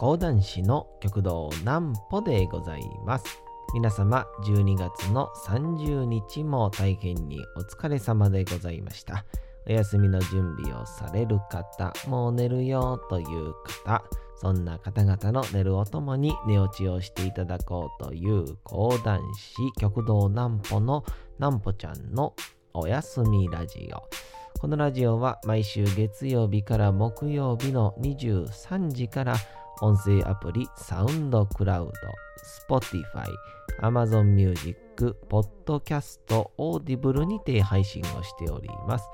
講談師の極道南歩でございます。皆様、12月の30日も大変にお疲れ様でございました。お休みの準備をされる方、もう寝るよという方、そんな方々の寝るおともに寝落ちをしていただこうという講談師極道南歩の南歩ちゃんのおやすみラジオ。このラジオは毎週月曜日から木曜日の23時から音声アプリサウンドクラウド、Spotify、Amazon Music、Podcast、Audible にて配信をしております。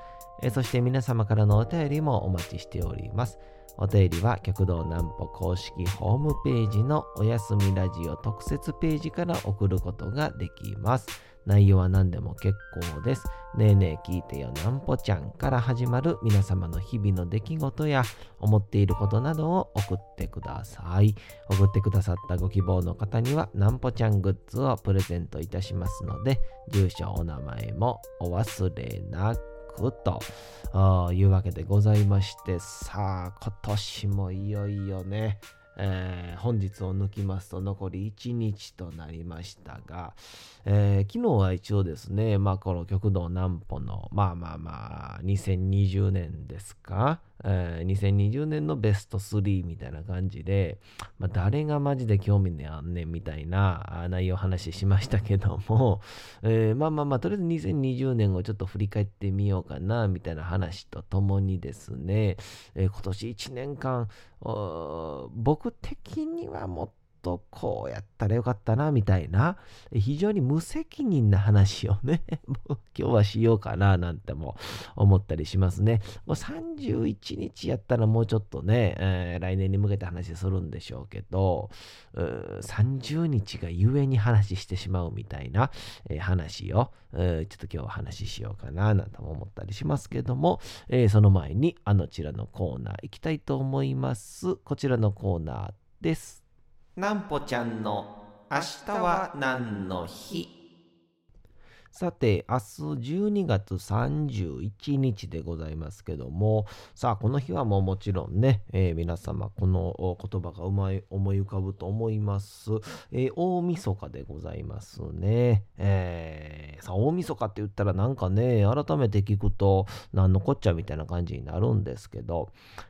そして皆様からのお便りもお待ちしております。お便りは極道南歩公式ホームページのおやすみラジオ特設ページから送ることができます。内容は何でも結構です。ねえねえ聞いてよなんぽちゃんから始まる皆様の日々の出来事や思っていることなどを送ってください。送ってくださったご希望の方にはなんぽちゃんグッズをプレゼントいたしますので、住所、お名前もお忘れなく。というわけでございましてさあ今年もいよいよねえー、本日を抜きますと残り1日となりましたが、えー、昨日は一応ですね、まあ、この極道南歩の、まあまあまあ、2020年ですか、えー、2020年のベスト3みたいな感じで、まあ、誰がマジで興味ねあんねんみたいな内容話しましたけども、えー、まあまあまあ、とりあえず2020年をちょっと振り返ってみようかな、みたいな話とともにですね、えー、今年1年間、僕的にはもっとこうやったらよかったな、みたいな、非常に無責任な話をね、今日はしようかな、なんても思ったりしますね。もう31日やったらもうちょっとね、えー、来年に向けて話するんでしょうけど、30日がゆえに話してしまうみたいな、えー、話を、ちょっと今日は話しようかな、なんても思ったりしますけども、えー、その前にあのちらのコーナー行きたいと思います。こちらのコーナーです。なんぽちゃんの明日は何の日？さて、明日12月31日でございますけども、さあ、この日はもうもちろんね、えー、皆様、この言葉がうまい思い浮かぶと思います。えー、大晦日でございますね。えー、さあ、大晦日って言ったらなんかね、改めて聞くと、何のこっちゃみたいな感じになるんですけど、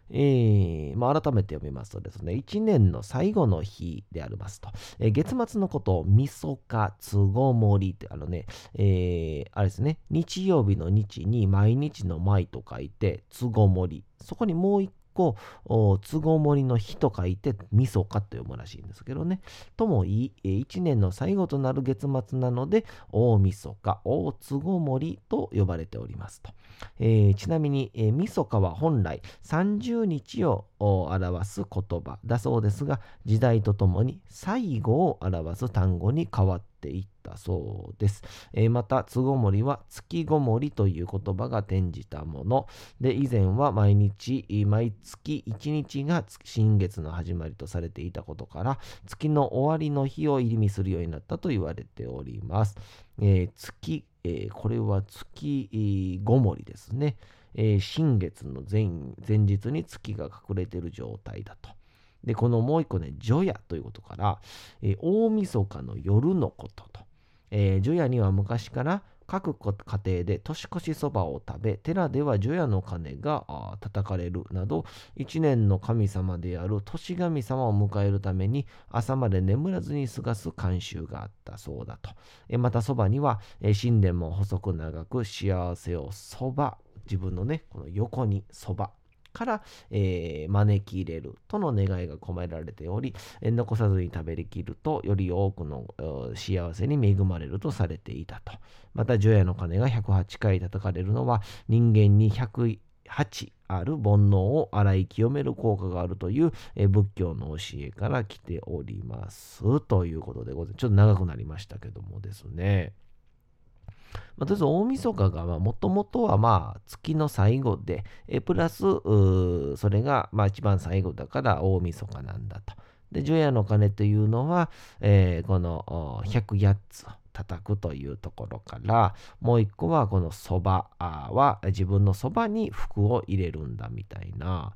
えー、まあ、改めて読みますとですね、1年の最後の日でありますと、えー、月末のことを、みそか、つごもりって、あのね、えー、あれですね、日曜日の日に毎日の毎と書いて、つごもり。そこにもう一個、つごもりの日と書いて、みそかと読むらしいんですけどね。ともいい、一年の最後となる月末なので、大みそか、大つごもりと呼ばれておりますと。えー、ちなみに、えー、みそかは本来30日を表す言葉だそうですが、時代とともに最後を表す単語に変わっていったそうです。えー、また、つごもりは月ごもりという言葉が転じたもの。で、以前は毎日、毎月1日が新月の始まりとされていたことから、月の終わりの日を意味するようになったと言われております。えー、月、えー、これは月ごもりですね。え、新月の前前日に月が隠れている状態だと。で、このもう一個ね、除夜ということから、えー、大晦日の夜のことと。えー、除夜には昔から各家庭で年越しそばを食べ、寺では除夜の鐘が叩かれるなど、一年の神様である年神様を迎えるために朝まで眠らずに過ごす慣習があったそうだと。えまたそばには、え神殿も細く長く幸せをそば、自分のね、この横にそばから、えー、招き入れるとの願いが込められており、え、残さずに食べきると、より多くの幸せに恵まれるとされていたと。また、除夜の鐘が108回叩かれるのは、人間に108ある煩悩を洗い清める効果があるという、え仏教の教えから来ております。ということでございます。ちょっと長くなりましたけどもですね。まあ、とりあえず大晦日がもともとはまあ月の最後で、えプラスそれがまあ一番最後だから大晦日なんだと。で、除夜の鐘というのは、えー、この108つ叩くというところから、もう一個はこのそばは自分のそばに服を入れるんだみたいな。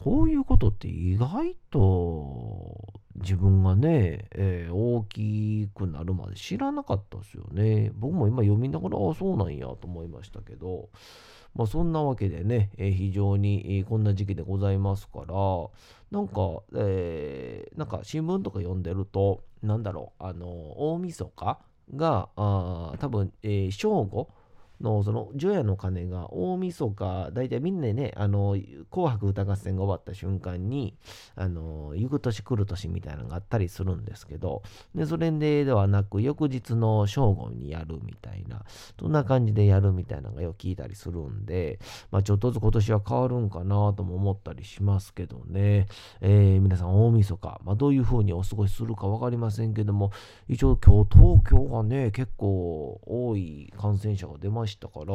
こういうことって意外と自分がね、えー、大きくなるまで知らなかったですよね。僕も今読みながら、あそうなんやと思いましたけど、まあそんなわけでね、えー、非常に、こんな時期でございますから、なんか、えー、なんか新聞とか読んでると、なんだろう、あの、大晦日が、あ多分、えー、正午、のその除夜の鐘が大晦日大体みんなねあの紅白歌合戦が終わった瞬間にあの行く年来る年みたいなのがあったりするんですけどでそれでではなく翌日の正午にやるみたいなそんな感じでやるみたいなのがよく聞いたりするんでまあちょっとずつ今年は変わるんかなとも思ったりしますけどね、えー、皆さん大晦日、まあ、どういう風にお過ごしするか分かりませんけども一応今日東京がね結構多い感染者が出ましたしたから、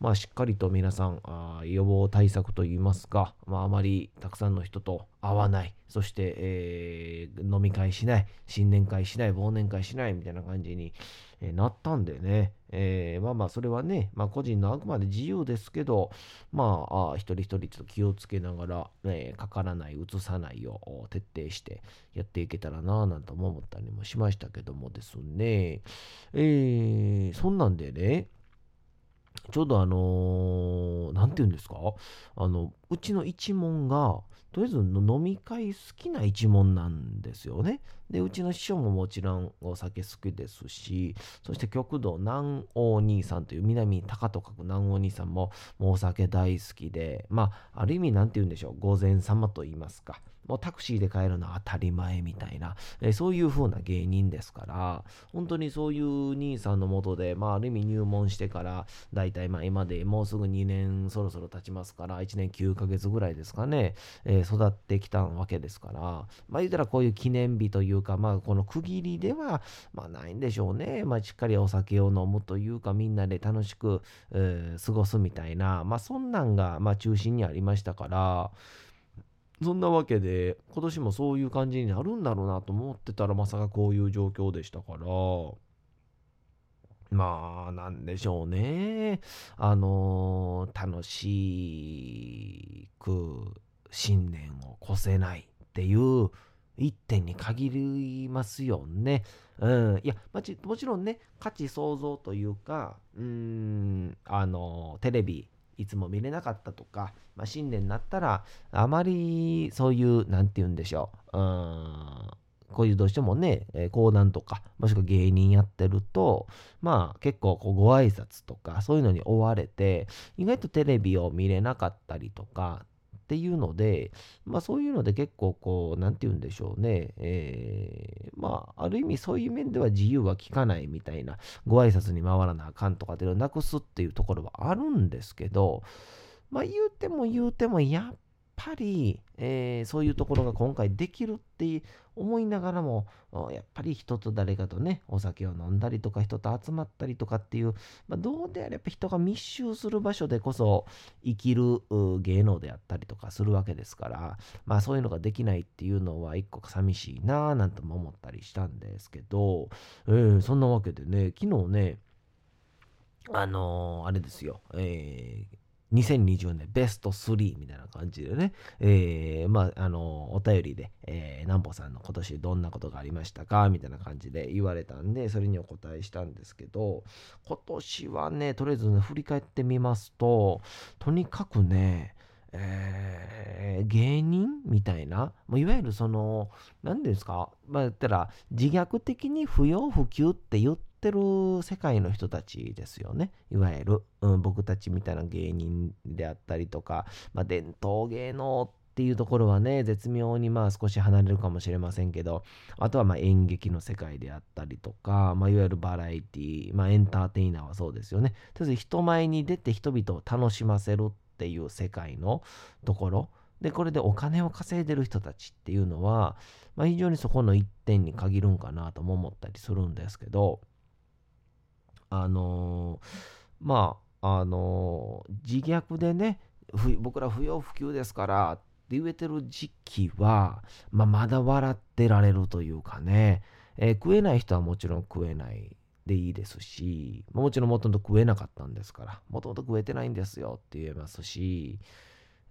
まあ、しっかりと皆さん、あ予防対策といいますか、まあ、あまりたくさんの人と会わない、そして、えー、飲み会しない、新年会しない、忘年会しないみたいな感じに、えー、なったんでね、えー、まあまあ、それはね、まあ、個人のあくまで自由ですけど、まあ、あ一人一人ちょっと気をつけながら、えかからない、うつさないを徹底してやっていけたらなぁなんて思ったりもしましたけどもですね、えー、そんなんでね、ちょうどあのー、て言うんですか？あの、うちの一門が、とりあえず飲み会好きな一門なんですよね。で、うちの師匠ももちろんお酒好きですし、そして極道南王兄さんという南高と書く南王兄さんももうお酒大好きで、まあ、ある意味なんて言うんでしょう、御前様と言いますか。もうタクシーで帰るのは当たり前みたいな、え、そういう風な芸人ですから、本当にそういう兄さんのもとで、まあ、ある意味入門してから、だいたい今でもうすぐ2年そろそろ経ちますから、1年9ヶ月ぐらいですかね、えー、育ってきたわけですから、まあ言うたらこういう記念日というか、まあこの区切りでは、まあないんでしょうね。まあしっかりお酒を飲むというか、みんなで楽しく、えー、過ごすみたいな、まあそんなんが、まあ中心にありましたから、そんなわけで、今年もそういう感じになるんだろうなと思ってたら、まさかこういう状況でしたから、まあ、なんでしょうね。あのー、楽しく新年を越せないっていう一点に限りますよね。うん。いや、まちもちろんね、価値創造というか、うん、あの、テレビ、いつも見れなかったとか、まあ、新年になったら、あまりそういう、なんて言うんでしょう。うん。こういうどうしてもね、講談とか、もしくは芸人やってると、まあ結構こうご挨拶とか、そういうのに追われて、意外とテレビを見れなかったりとか、っていうので、まあそういうので結構こう、なんて言うんでしょうね。えー、まあある意味そういう面では自由は聞かないみたいな、ご挨拶に回らなあかんとかっていうのをなくすっていうところはあるんですけど、まあ言うても言うてもやっぱり、えー、そういうところが今回できるって思いながらも、やっぱり人と誰かとね、お酒を飲んだりとか、人と集まったりとかっていう、まあ、どうであれば人が密集する場所でこそ生きる芸能であったりとかするわけですから、まあそういうのができないっていうのは一個寂しいなぁなんても思ったりしたんですけど、えー、そんなわけでね、昨日ね、あのー、あれですよ、えー2020年ベスト3みたいな感じでね、えー、まあ、あの、お便りで、えー、南穂さんの今年どんなことがありましたかみたいな感じで言われたんで、それにお答えしたんですけど、今年はね、とりあえずね、振り返ってみますと、とにかくね、えー、芸人みたいな、いわゆるその、何ですか、まあ、言ったら、自虐的に不要不急って言ってってる世界の人たちですよね。いわゆる、うん、僕たちみたいな芸人であったりとか、まあ、伝統芸能っていうところはね、絶妙にまあ少し離れるかもしれませんけど、あとはまあ演劇の世界であったりとか、まあ、いわゆるバラエティまあ、エンターテイナーはそうですよね。とりあえず人前に出て人々を楽しませるっていう世界のところ、で、これでお金を稼いでる人たちっていうのは、まあ、非常にそこの一点に限るんかなとも思ったりするんですけど、あの、まあ、あの、自虐でね、僕ら不要不急ですからって言えてる時期は、まあ、まだ笑ってられるというかね、えー、食えない人はもちろん食えないでいいですし、もちろんもともと食えなかったんですから、もともと食えてないんですよって言えますし、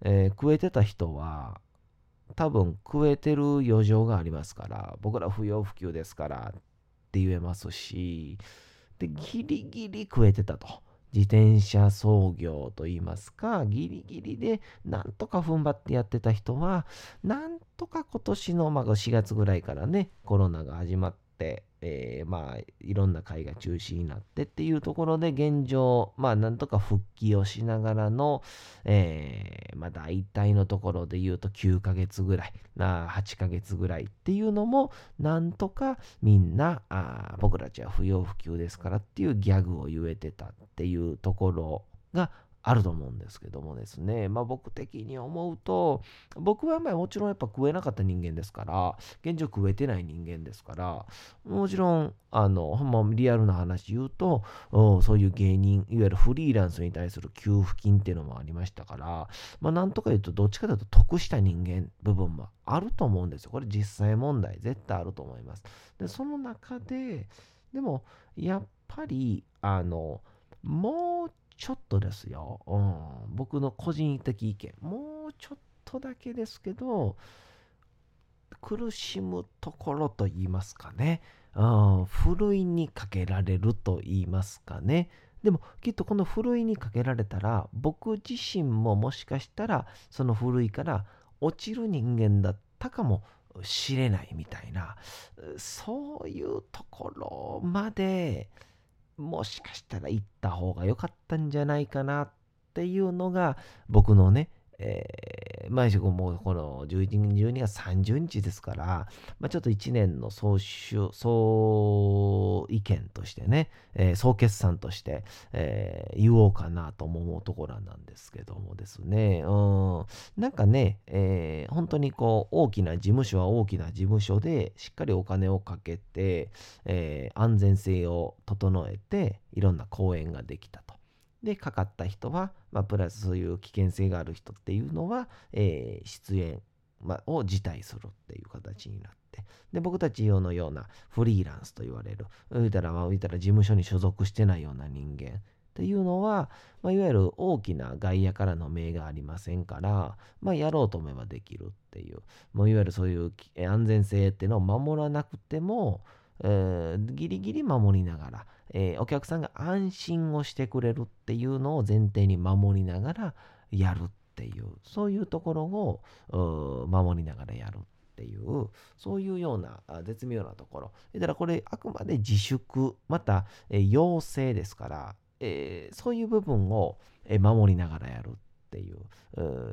えー、食えてた人は、多分食えてる余剰がありますから、僕ら不要不急ですからって言えますし、で、ギリギリ食えてたと。自転車操業といいますか、ギリギリでなんとか踏ん張ってやってた人は、なんとか今年のまあ4月ぐらいからね、コロナが始まって、えー、まあ、いろんな会が中止になってっていうところで現状、まあ、なんとか復帰をしながらの、えー、まあ、大体のところで言うと9ヶ月ぐらい、な8ヶ月ぐらいっていうのも、なんとかみんな、あ僕たちは不要不急ですからっていうギャグを言えてたっていうところがあると思うんですけどもですね、まあ僕的に思うと、僕はまあもちろんやっぱ食えなかった人間ですから、現状食えてない人間ですから、もちろん、あの、ほんまリアルな話言うと、そういう芸人、いわゆるフリーランスに対する給付金っていうのもありましたから、まあなんとか言うと、どっちかというと得した人間部分もあると思うんですよ。これ実際問題、絶対あると思います。で、その中で、でも、やっぱり、あの、もうちょっとですよ、うん、僕の個人的意見、もうちょっとだけですけど、苦しむところと言いますかね、うん、ふるいにかけられると言いますかね。でもきっとこのふるいにかけられたら僕自身ももしかしたらそのふるいから落ちる人間だったかもしれないみたいな。そういうところまでもしかしたら行った方が良かったんじゃないかなっていうのが僕のね、え、毎週もうこの11 12月30日ですから、まあ、ちょっと1年の総、総意見としてね、えー、総決算として、えー、言おうかなと思うところなんですけどもですね、うん、なんかね、えー、本当にこう大きな事務所は大きな事務所でしっかりお金をかけて、え、安全性を整えていろんな講演ができた。で、かかった人は、まあ、プラスそういう危険性がある人っていうのは、えー、出演、まを辞退するっていう形になって、で、僕たち用のようなフリーランスと言われる、言うたら、まあ、言うたら事務所に所属してないような人間っていうのは、まあ、いわゆる大きな外野からの命がありませんから、まあ、やろうと思えばできるっていう、もういわゆるそういう安全性っていうのを守らなくても、えー、ギリギリ守りながら、えー、お客さんが安心をしてくれるっていうのを前提に守りながらやるっていう、そういうところを守りながらやるっていう、そういうような絶妙なところ。だからこれあくまで自粛、また、えー、要請ですから、えー、そういう部分を守りながらやるっていう、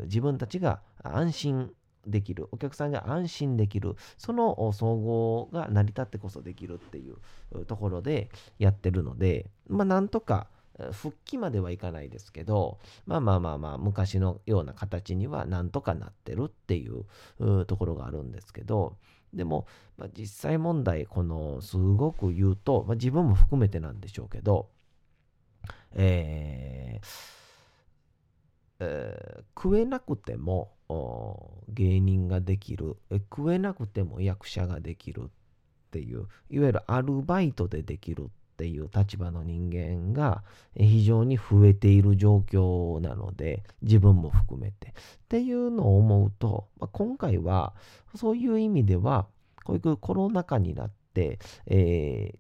自分たちが安心できる、お客さんが安心できる、その総合が成り立ってこそできるっていうところでやってるので、まあなんとか復帰まではいかないですけど、まあまあまあまあ、昔のような形にはなんとかなってるっていうところがあるんですけど、でも、まあ、実際問題、このすごく言うと、まあ、自分も含めてなんでしょうけど、えーえー、食えなくても芸人ができる。食えなくても役者ができるっていういわゆるアルバイトでできるっていう立場の人間が非常に増えている状況なので自分も含めて。っていうのを思うと、まあ、今回はそういう意味ではこういうコロナ禍になって、えー、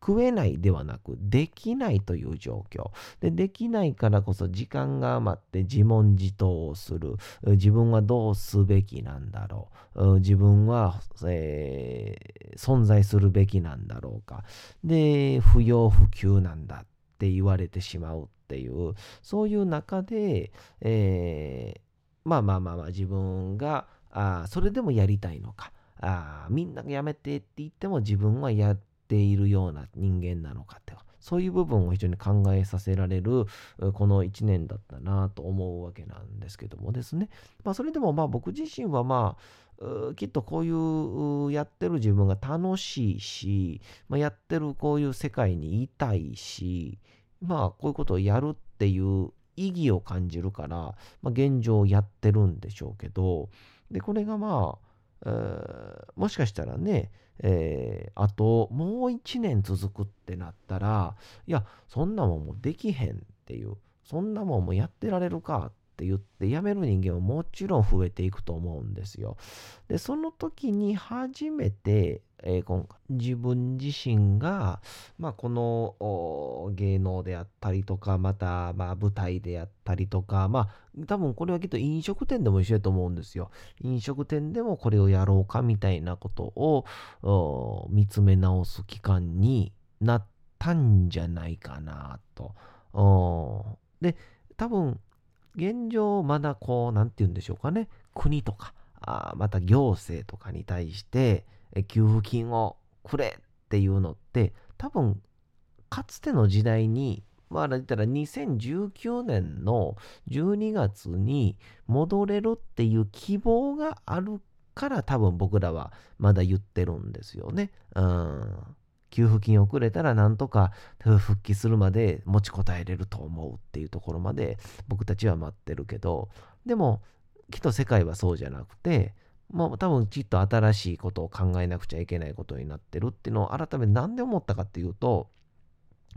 食えないではなく、できないという状況。で、できないからこそ時間が余って自問自答をする。自分はどうすべきなんだろう。自分は、えー、存在するべきなんだろうか。で、不要不急なんだって言われてしまうっていう、そういう中で、えー、まあまあまあまあ自分が、あそれでもやりたいのか。あみんながやめてって言っても自分はやているような人間なのかってそういう部分を非常に考えさせられるこの1年だったなと思うわけなんですけどもですね。まあそれでもまあ僕自身はまあきっとこういうやってる自分が楽しいし、まあ、やってるこういう世界にいたいし、まあこういうことをやるっていう意義を感じるから、まあ、現状やってるんでしょうけど、で、これがまあ、えー、もしかしたらね、えー、あともう一年続くってなったら、いや、そんなもんもできへんっていう、そんなもんもやってられるかって言って辞める人間はもちろん増えていくと思うんですよ。で、その時に初めて、えー、今自分自身が、まあ、この芸能であったりとか、また、まあ、舞台であったりとか、まあ、多分これはきっと飲食店でも一緒だと思うんですよ。飲食店でもこれをやろうかみたいなことを見つめ直す期間になったんじゃないかなと。で、多分、現状まだこう、なんて言うんでしょうかね、国とか、あまた行政とかに対して、給付金をくれっていうのって、多分、かつての時代に、まあ、言ったら2019年の12月に戻れるっていう希望があるから多分僕らはまだ言ってるんですよね。うん。給付金をくれたらなんとか復帰するまで持ちこたえれると思うっていうところまで僕たちは待ってるけどでもきっと世界はそうじゃなくてまあ多分きっと新しいことを考えなくちゃいけないことになってるっていうのを改めて何で思ったかっていうと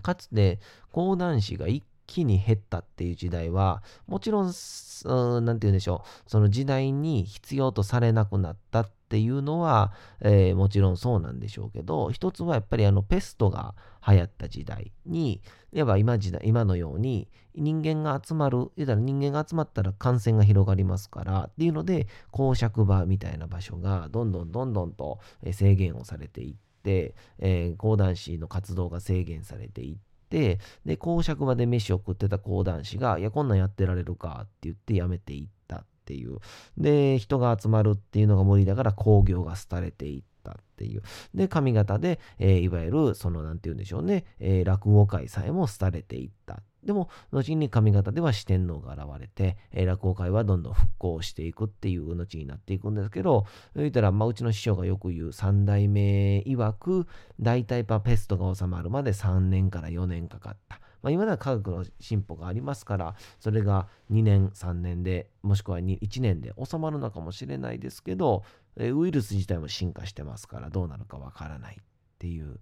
かつて講談師が一気に減ったっていう時代はもちろん何て言うんでしょうその時代に必要とされなくなったってていうのは、えー、もちろんそうなんでしょうけど一つはやっぱりあのペストが流行った時代にいわば今時代今のように人間が集まる言うたら人間が集まったら感染が広がりますからっていうので公爵場みたいな場所がどんどんどんどんと制限をされていって、えー、講談師の活動が制限されていって、で、公爵場で飯を食ってた講談師が、いや、こんなんやってられるかって言って辞めていった。っていう。で、人が集まるっていうのが無理だから工業が廃れていった。っていう。で、上方で、えー、いわゆる、その、なんて言うんでしょうね、えー、落語会さえも廃れていったでも、後に上方では四天王が現れて、えー、落語会はどんどん復興していくっていう後になっていくんですけど、言ったら、まあ、うちの師匠がよく言う三代目曰く、大体パペストが収まるまで3年から4年かかった。まあ、今では科学の進歩がありますから、それが2年、3年で、もしくは1年で収まるのかもしれないですけど、ウイルス自体も進化してますから、どうなるかわからないっていう、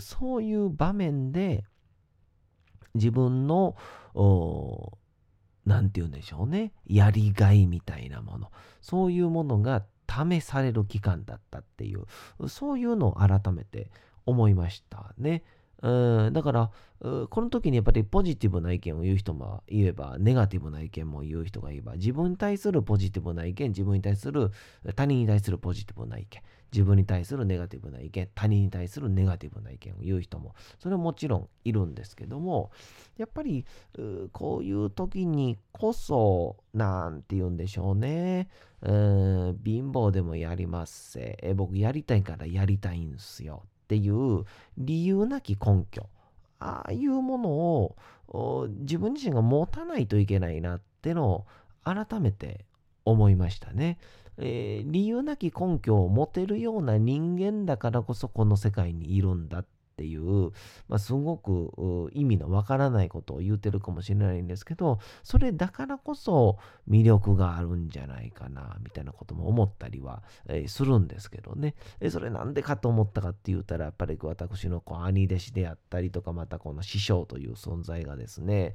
そういう場面で、自分の、何て言うんでしょうね、やりがいみたいなもの、そういうものが試される期間だったっていう、そういうのを改めて思いましたね。うん、だから、この時にやっぱりポジティブな意見を言う人も言えば、ネガティブな意見も言う人がいれば、自分に対するポジティブな意見、自分に対する、他人に対するポジティブな意見、自分に対するネガティブな意見、他人に対するネガティブな意見を言う人も、それはもちろんいるんですけども、やっぱり、こういう時にこそ、なんて言うんでしょうね。うん貧乏でもやりますせ。え僕やりたいからやりたいんすよ。っていう理由なき根拠。ああいうものを自分自身が持たないといけないなってのを改めて思いましたね。えー、理由なき根拠を持てるような人間だからこそこの世界にいるんだっっていう、まあ、すごく意味のわからないことを言うてるかもしれないんですけど、それだからこそ魅力があるんじゃないかな、みたいなことも思ったりは、え、するんですけどね。えそれなんでかと思ったかって言ったら、やっぱり私のこう兄弟子であったりとか、またこの師匠という存在がですね、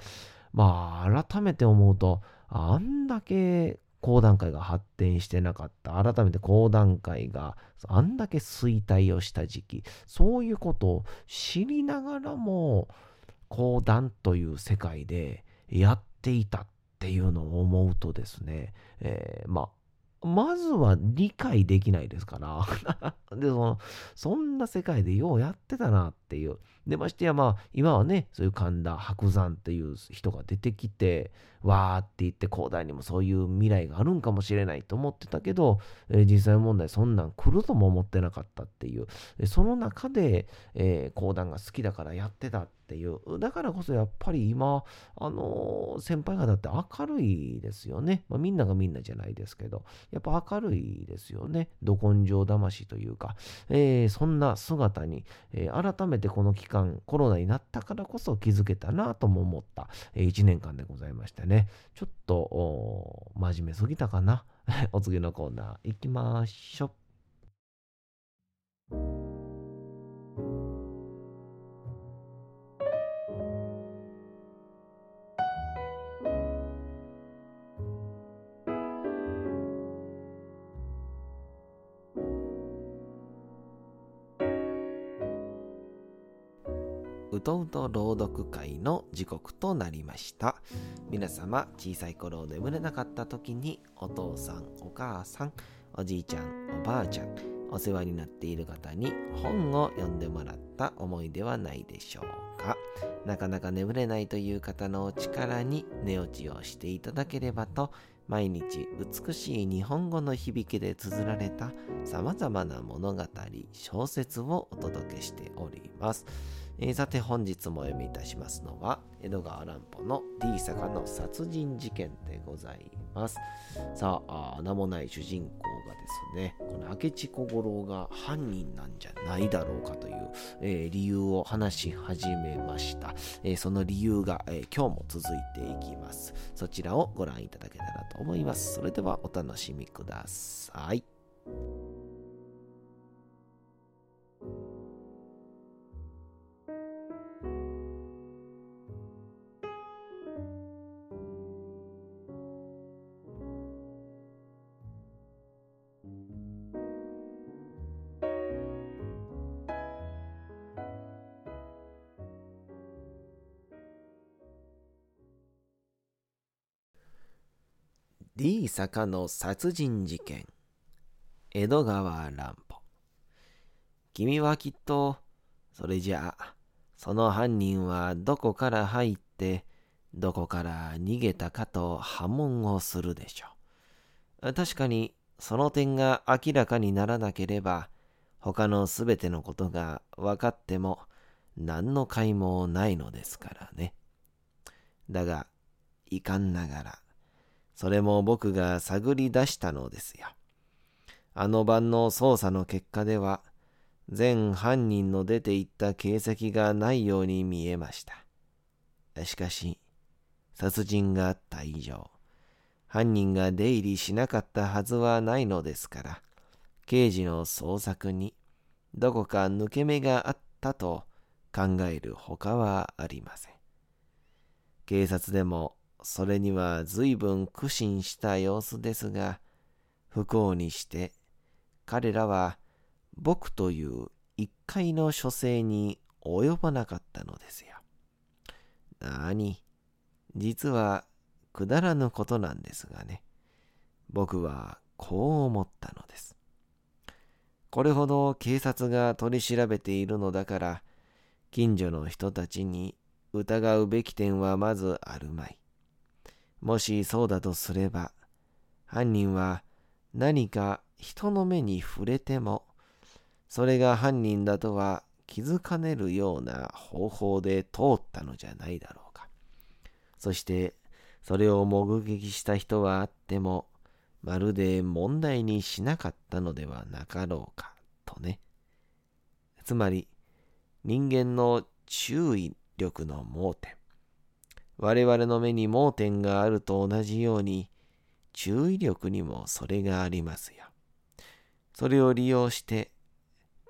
まあ、改めて思うと、あんだけ講談会が発展してなかった。改めて講談会があんだけ衰退をした時期、そういうことを知りながらも、講談という世界でやっていたっていうのを思うとですね、えー、まあ、まずは理解できないですから。で、その、そんな世界でようやってたなっていう。で、ましてや、まあ、今はね、そういう神田伯山っていう人が出てきて、わーって言って、広大にもそういう未来があるんかもしれないと思ってたけど、えー、実際問題そんなん来るとも思ってなかったっていう。その中で、えー、講談が好きだからやってたってていう。だからこそやっぱり今、あのー、先輩方って明るいですよね。まあ、みんながみんなじゃないですけど、やっぱ明るいですよね。ど根性魂というか、えー、そんな姿に、えー、改めてこの期間、コロナになったからこそ気づけたなとも思った、えー、1年間でございましてね。ちょっと、真面目すぎたかな。お次のコーナー行きましょう。うとうと朗読会の時刻となりました皆様小さい頃眠れなかった時にお父さんお母さんおじいちゃんおばあちゃんお世話になっている方に本を読んでもらった思いではないでしょうかなかなか眠れないという方のお力に寝落ちをしていただければと毎日美しい日本語の響きで綴られた様々な物語、小説をお届けしております。えー、さて本日もお読みいたしますのは江戸川乱歩の D 坂の殺人事件でございます。さあ、名もない主人公がですね、この明智小五郎が犯人なんじゃないだろうかという、えー、理由を話し始めました。えー、その理由が、え今日も続いていきます。そちらをご覧いただけたらと思います。それではお楽しみください。D 坂の殺人事件。江戸川乱歩。君はきっとそれじゃあその犯人はどこから入ってどこから逃げたかと破問をするでしょう。確かにその点が明らかにならなければ他のすべてのことが分かっても何の甲斐もないのですからね。だが遺憾ながらそれも僕が探り出したのですよ。あの晩の捜査の結果では、全犯人の出て行った形跡がないように見えました。しかし、殺人があった以上、犯人が出入りしなかったはずはないのですから、刑事の捜索にどこか抜け目があったと考えるほかはありません。警察でもそれには随分苦心した様子ですが、不幸にして彼らは僕という一回の書生に及ばなかったのですよ。なに、実はくだらぬことなんですがね、僕はこう思ったのです。これほど警察が取り調べているのだから、近所の人たちに疑うべき点はまずあるまい。もしそうだとすれば、犯人は何か人の目に触れても、それが犯人だとは気づかねるような方法で通ったのじゃないだろうか。そして、それを目撃した人はあっても、まるで問題にしなかったのではなかろうか、とね。つまり、人間の注意力の盲点。我々の目に盲点があると同じように、注意力にもそれがありますよ。それを利用して、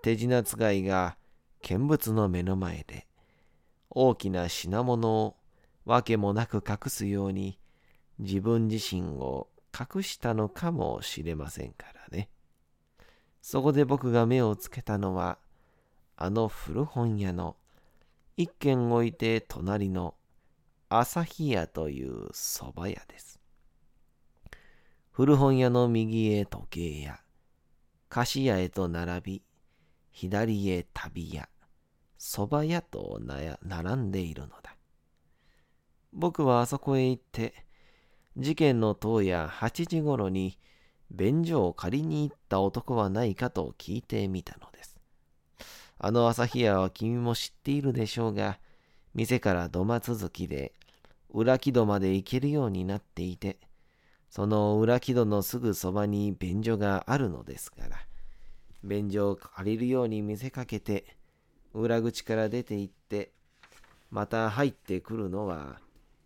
手品使いが見物の目の前で、大きな品物を訳もなく隠すように、自分自身を隠したのかもしれませんからね。そこで僕が目をつけたのは、あの古本屋の一軒置いて隣の朝日屋という蕎麦屋です。古本屋の右へ時計屋、菓子屋へと並び、左へ旅屋、蕎麦屋と並んでいるのだ。僕はあそこへ行って、事件の当夜8時ごろに便所を借りに行った男はないかと聞いてみたのです。あの朝日屋は君も知っているでしょうが、店から土間続きで裏木戸まで行けるようになっていて、その裏木戸のすぐそばに便所があるのですから、便所を借りるように見せかけて、裏口から出て行って、また入ってくるのは、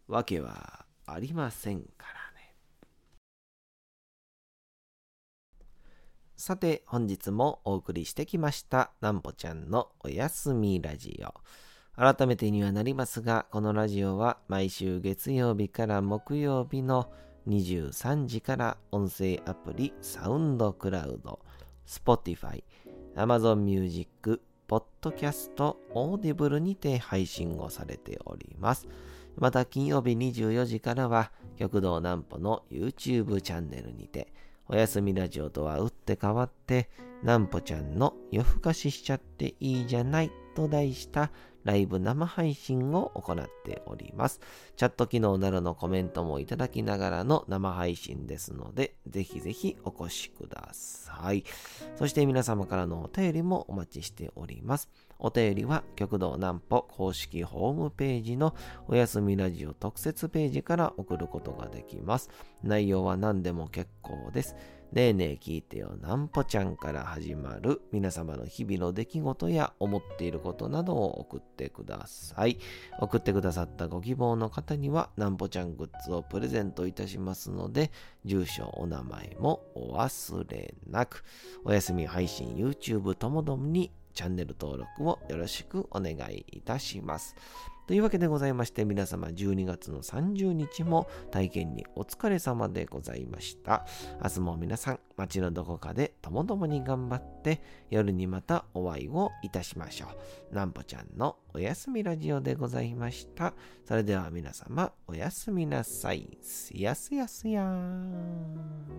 わけはありませんからね。さて、本日もお送りしてきました、なんぽちゃんのおやすみラジオ。改めてにはなりますが、このラジオは毎週月曜日から木曜日の23時から音声アプリサウンドクラウド、Spotify、Amazon Music、ポッドキャスト、オーディブルにて配信をされております。また金曜日24時からは、極道南歩の YouTube チャンネルにて、おやすみラジオとは打って変わって、南歩ちゃんの夜更かししちゃっていいじゃないと題したライブ生配信を行っております。チャット機能などのコメントもいただきながらの生配信ですので、ぜひぜひお越しください。そして皆様からのお便りもお待ちしております。お便りは極道南歩公式ホームページのおやすみラジオ特設ページから送ることができます。内容は何でも結構です。ねえねえ聞いてよなんぽちゃんから始まる皆様の日々の出来事や思っていることなどを送ってください。送ってくださったご希望の方にはなんぽちゃんグッズをプレゼントいたしますので、住所、お名前もお忘れなく。おやすみ配信 YouTube ともどもにチャンネル登録をよろしくお願いいたします。というわけでございまして、皆様12月の30日も体験にお疲れ様でございました。明日も皆さん、街のどこかでともどもに頑張って、夜にまたお会いをいたしましょう。なんぽちゃんのおやすみラジオでございました。それでは皆様、おやすみなさい。すやすやすやーん。